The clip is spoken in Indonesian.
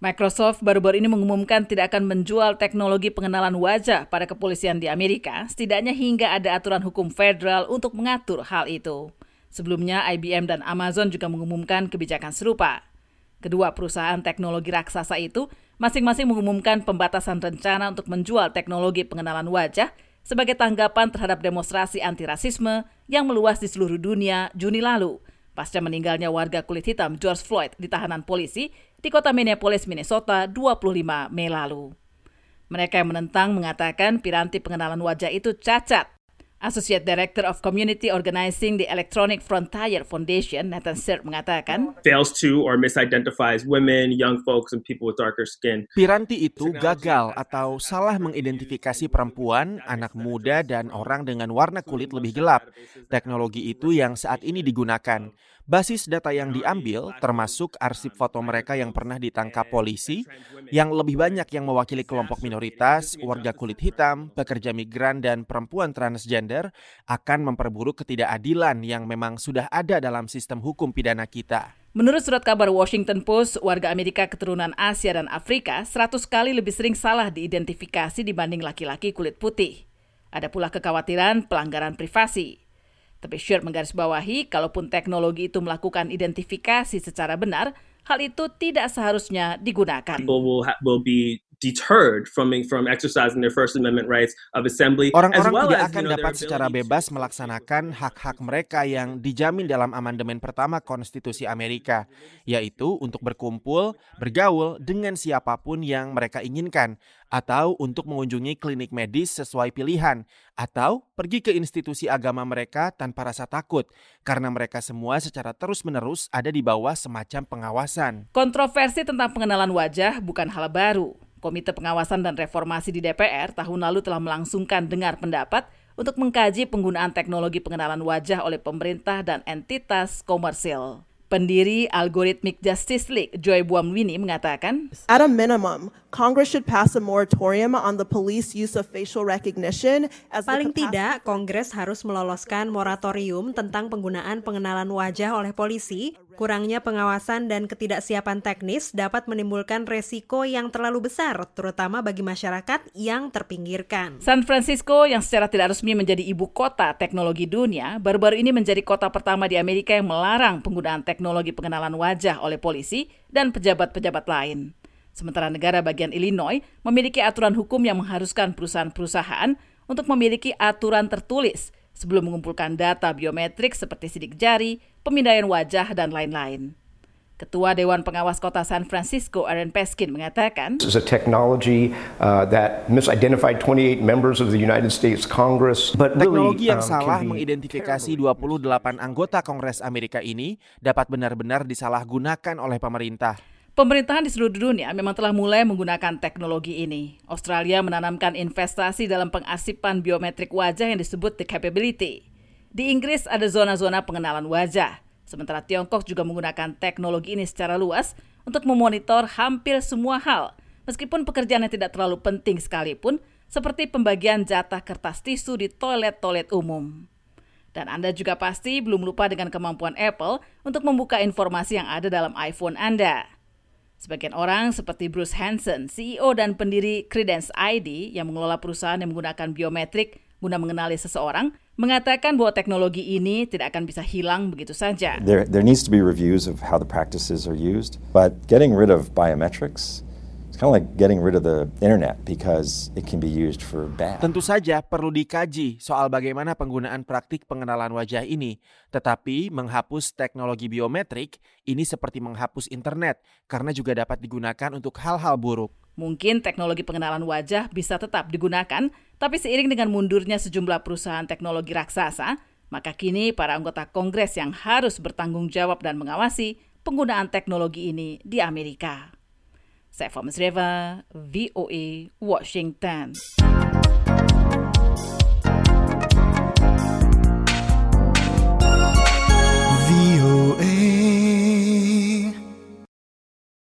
Microsoft baru-baru ini mengumumkan tidak akan menjual teknologi pengenalan wajah pada kepolisian di Amerika, setidaknya hingga ada aturan hukum federal untuk mengatur hal itu. Sebelumnya, IBM dan Amazon juga mengumumkan kebijakan serupa. Kedua perusahaan teknologi raksasa itu masing-masing mengumumkan pembatasan rencana untuk menjual teknologi pengenalan wajah sebagai tanggapan terhadap demonstrasi anti-rasisme yang meluas di seluruh dunia Juni lalu, pasca meninggalnya warga kulit hitam George Floyd di tahanan polisi di kota Minneapolis, Minnesota 25 Mei lalu. Mereka yang menentang mengatakan piranti pengenalan wajah itu cacat. Associate Director of Community Organizing the Electronic Frontier Foundation, Nathan Sert mengatakan, fails to or misidentifies women, young folks, and people with darker skin. Piranti itu gagal atau salah mengidentifikasi perempuan, anak muda, dan orang dengan warna kulit lebih gelap. Teknologi itu yang saat ini digunakan. Basis data yang diambil termasuk arsip foto mereka yang pernah ditangkap polisi, yang lebih banyak yang mewakili kelompok minoritas, warga kulit hitam, pekerja migran, dan perempuan transgender akan memperburuk ketidakadilan yang memang sudah ada dalam sistem hukum pidana kita. Menurut surat kabar Washington Post, warga Amerika keturunan Asia dan Afrika 100 kali lebih sering salah diidentifikasi dibanding laki-laki kulit putih. Ada pula kekhawatiran pelanggaran privasi. Tapi Sher menggarisbawahi, kalaupun teknologi itu melakukan identifikasi secara benar, hal itu tidak seharusnya digunakan. Deterred from from exercising their First Amendment rights of assembly. Orang-orang well tidak as, akan you know, dapat secara bebas melaksanakan hak-hak mereka yang dijamin dalam amandemen pertama Konstitusi Amerika, yaitu untuk berkumpul, bergaul dengan siapa pun yang mereka inginkan, atau untuk mengunjungi klinik medis sesuai pilihan, atau pergi ke institusi agama mereka tanpa rasa takut, karena mereka semua secara terus-menerus ada di bawah semacam pengawasan. Kontroversi tentang pengenalan wajah bukan hal baru. Komite Pengawasan dan Reformasi di DPR tahun lalu telah melangsungkan dengar pendapat untuk mengkaji penggunaan teknologi pengenalan wajah oleh pemerintah dan entitas komersil. Pendiri Algorithmic Justice League, Joy Buamwini, mengatakan, At a minimum, Congress should pass a moratorium on the police use of facial recognition as Paling tidak, Kongres harus meloloskan moratorium tentang penggunaan pengenalan wajah oleh polisi. Kurangnya pengawasan dan ketidaksiapan teknis dapat menimbulkan resiko yang terlalu besar, terutama bagi masyarakat yang terpinggirkan. San Francisco yang secara tidak resmi menjadi ibu kota teknologi dunia, baru-baru ini menjadi kota pertama di Amerika yang melarang penggunaan teknologi pengenalan wajah oleh polisi dan pejabat-pejabat lain. Sementara negara bagian Illinois memiliki aturan hukum yang mengharuskan perusahaan-perusahaan untuk memiliki aturan tertulis sebelum mengumpulkan data biometrik seperti sidik jari, pemindaian wajah, dan lain-lain. Ketua Dewan Pengawas Kota San Francisco, Aaron Peskin, mengatakan, This is a technology uh, that misidentified 28 members of the United States Congress. But Teknologi yang um, salah mengidentifikasi 28 anggota Kongres Amerika ini dapat benar-benar disalahgunakan oleh pemerintah. Pemerintahan di seluruh dunia memang telah mulai menggunakan teknologi ini. Australia menanamkan investasi dalam pengasipan biometrik wajah yang disebut the capability. Di Inggris ada zona-zona pengenalan wajah. Sementara Tiongkok juga menggunakan teknologi ini secara luas untuk memonitor hampir semua hal, meskipun pekerjaannya tidak terlalu penting sekalipun, seperti pembagian jatah kertas tisu di toilet-toilet umum. Dan Anda juga pasti belum lupa dengan kemampuan Apple untuk membuka informasi yang ada dalam iPhone Anda. Sebagian orang seperti Bruce Hansen, CEO dan pendiri Credence ID yang mengelola perusahaan yang menggunakan biometrik guna mengenali seseorang, mengatakan bahwa teknologi ini tidak akan bisa hilang begitu saja. There, there needs to be reviews of how the practices are used, but getting rid of biometrics Tentu saja perlu dikaji soal bagaimana penggunaan praktik pengenalan wajah ini. Tetapi menghapus teknologi biometrik ini seperti menghapus internet karena juga dapat digunakan untuk hal-hal buruk. Mungkin teknologi pengenalan wajah bisa tetap digunakan, tapi seiring dengan mundurnya sejumlah perusahaan teknologi raksasa, maka kini para anggota Kongres yang harus bertanggung jawab dan mengawasi penggunaan teknologi ini di Amerika. Saya Reva, VOA, Washington.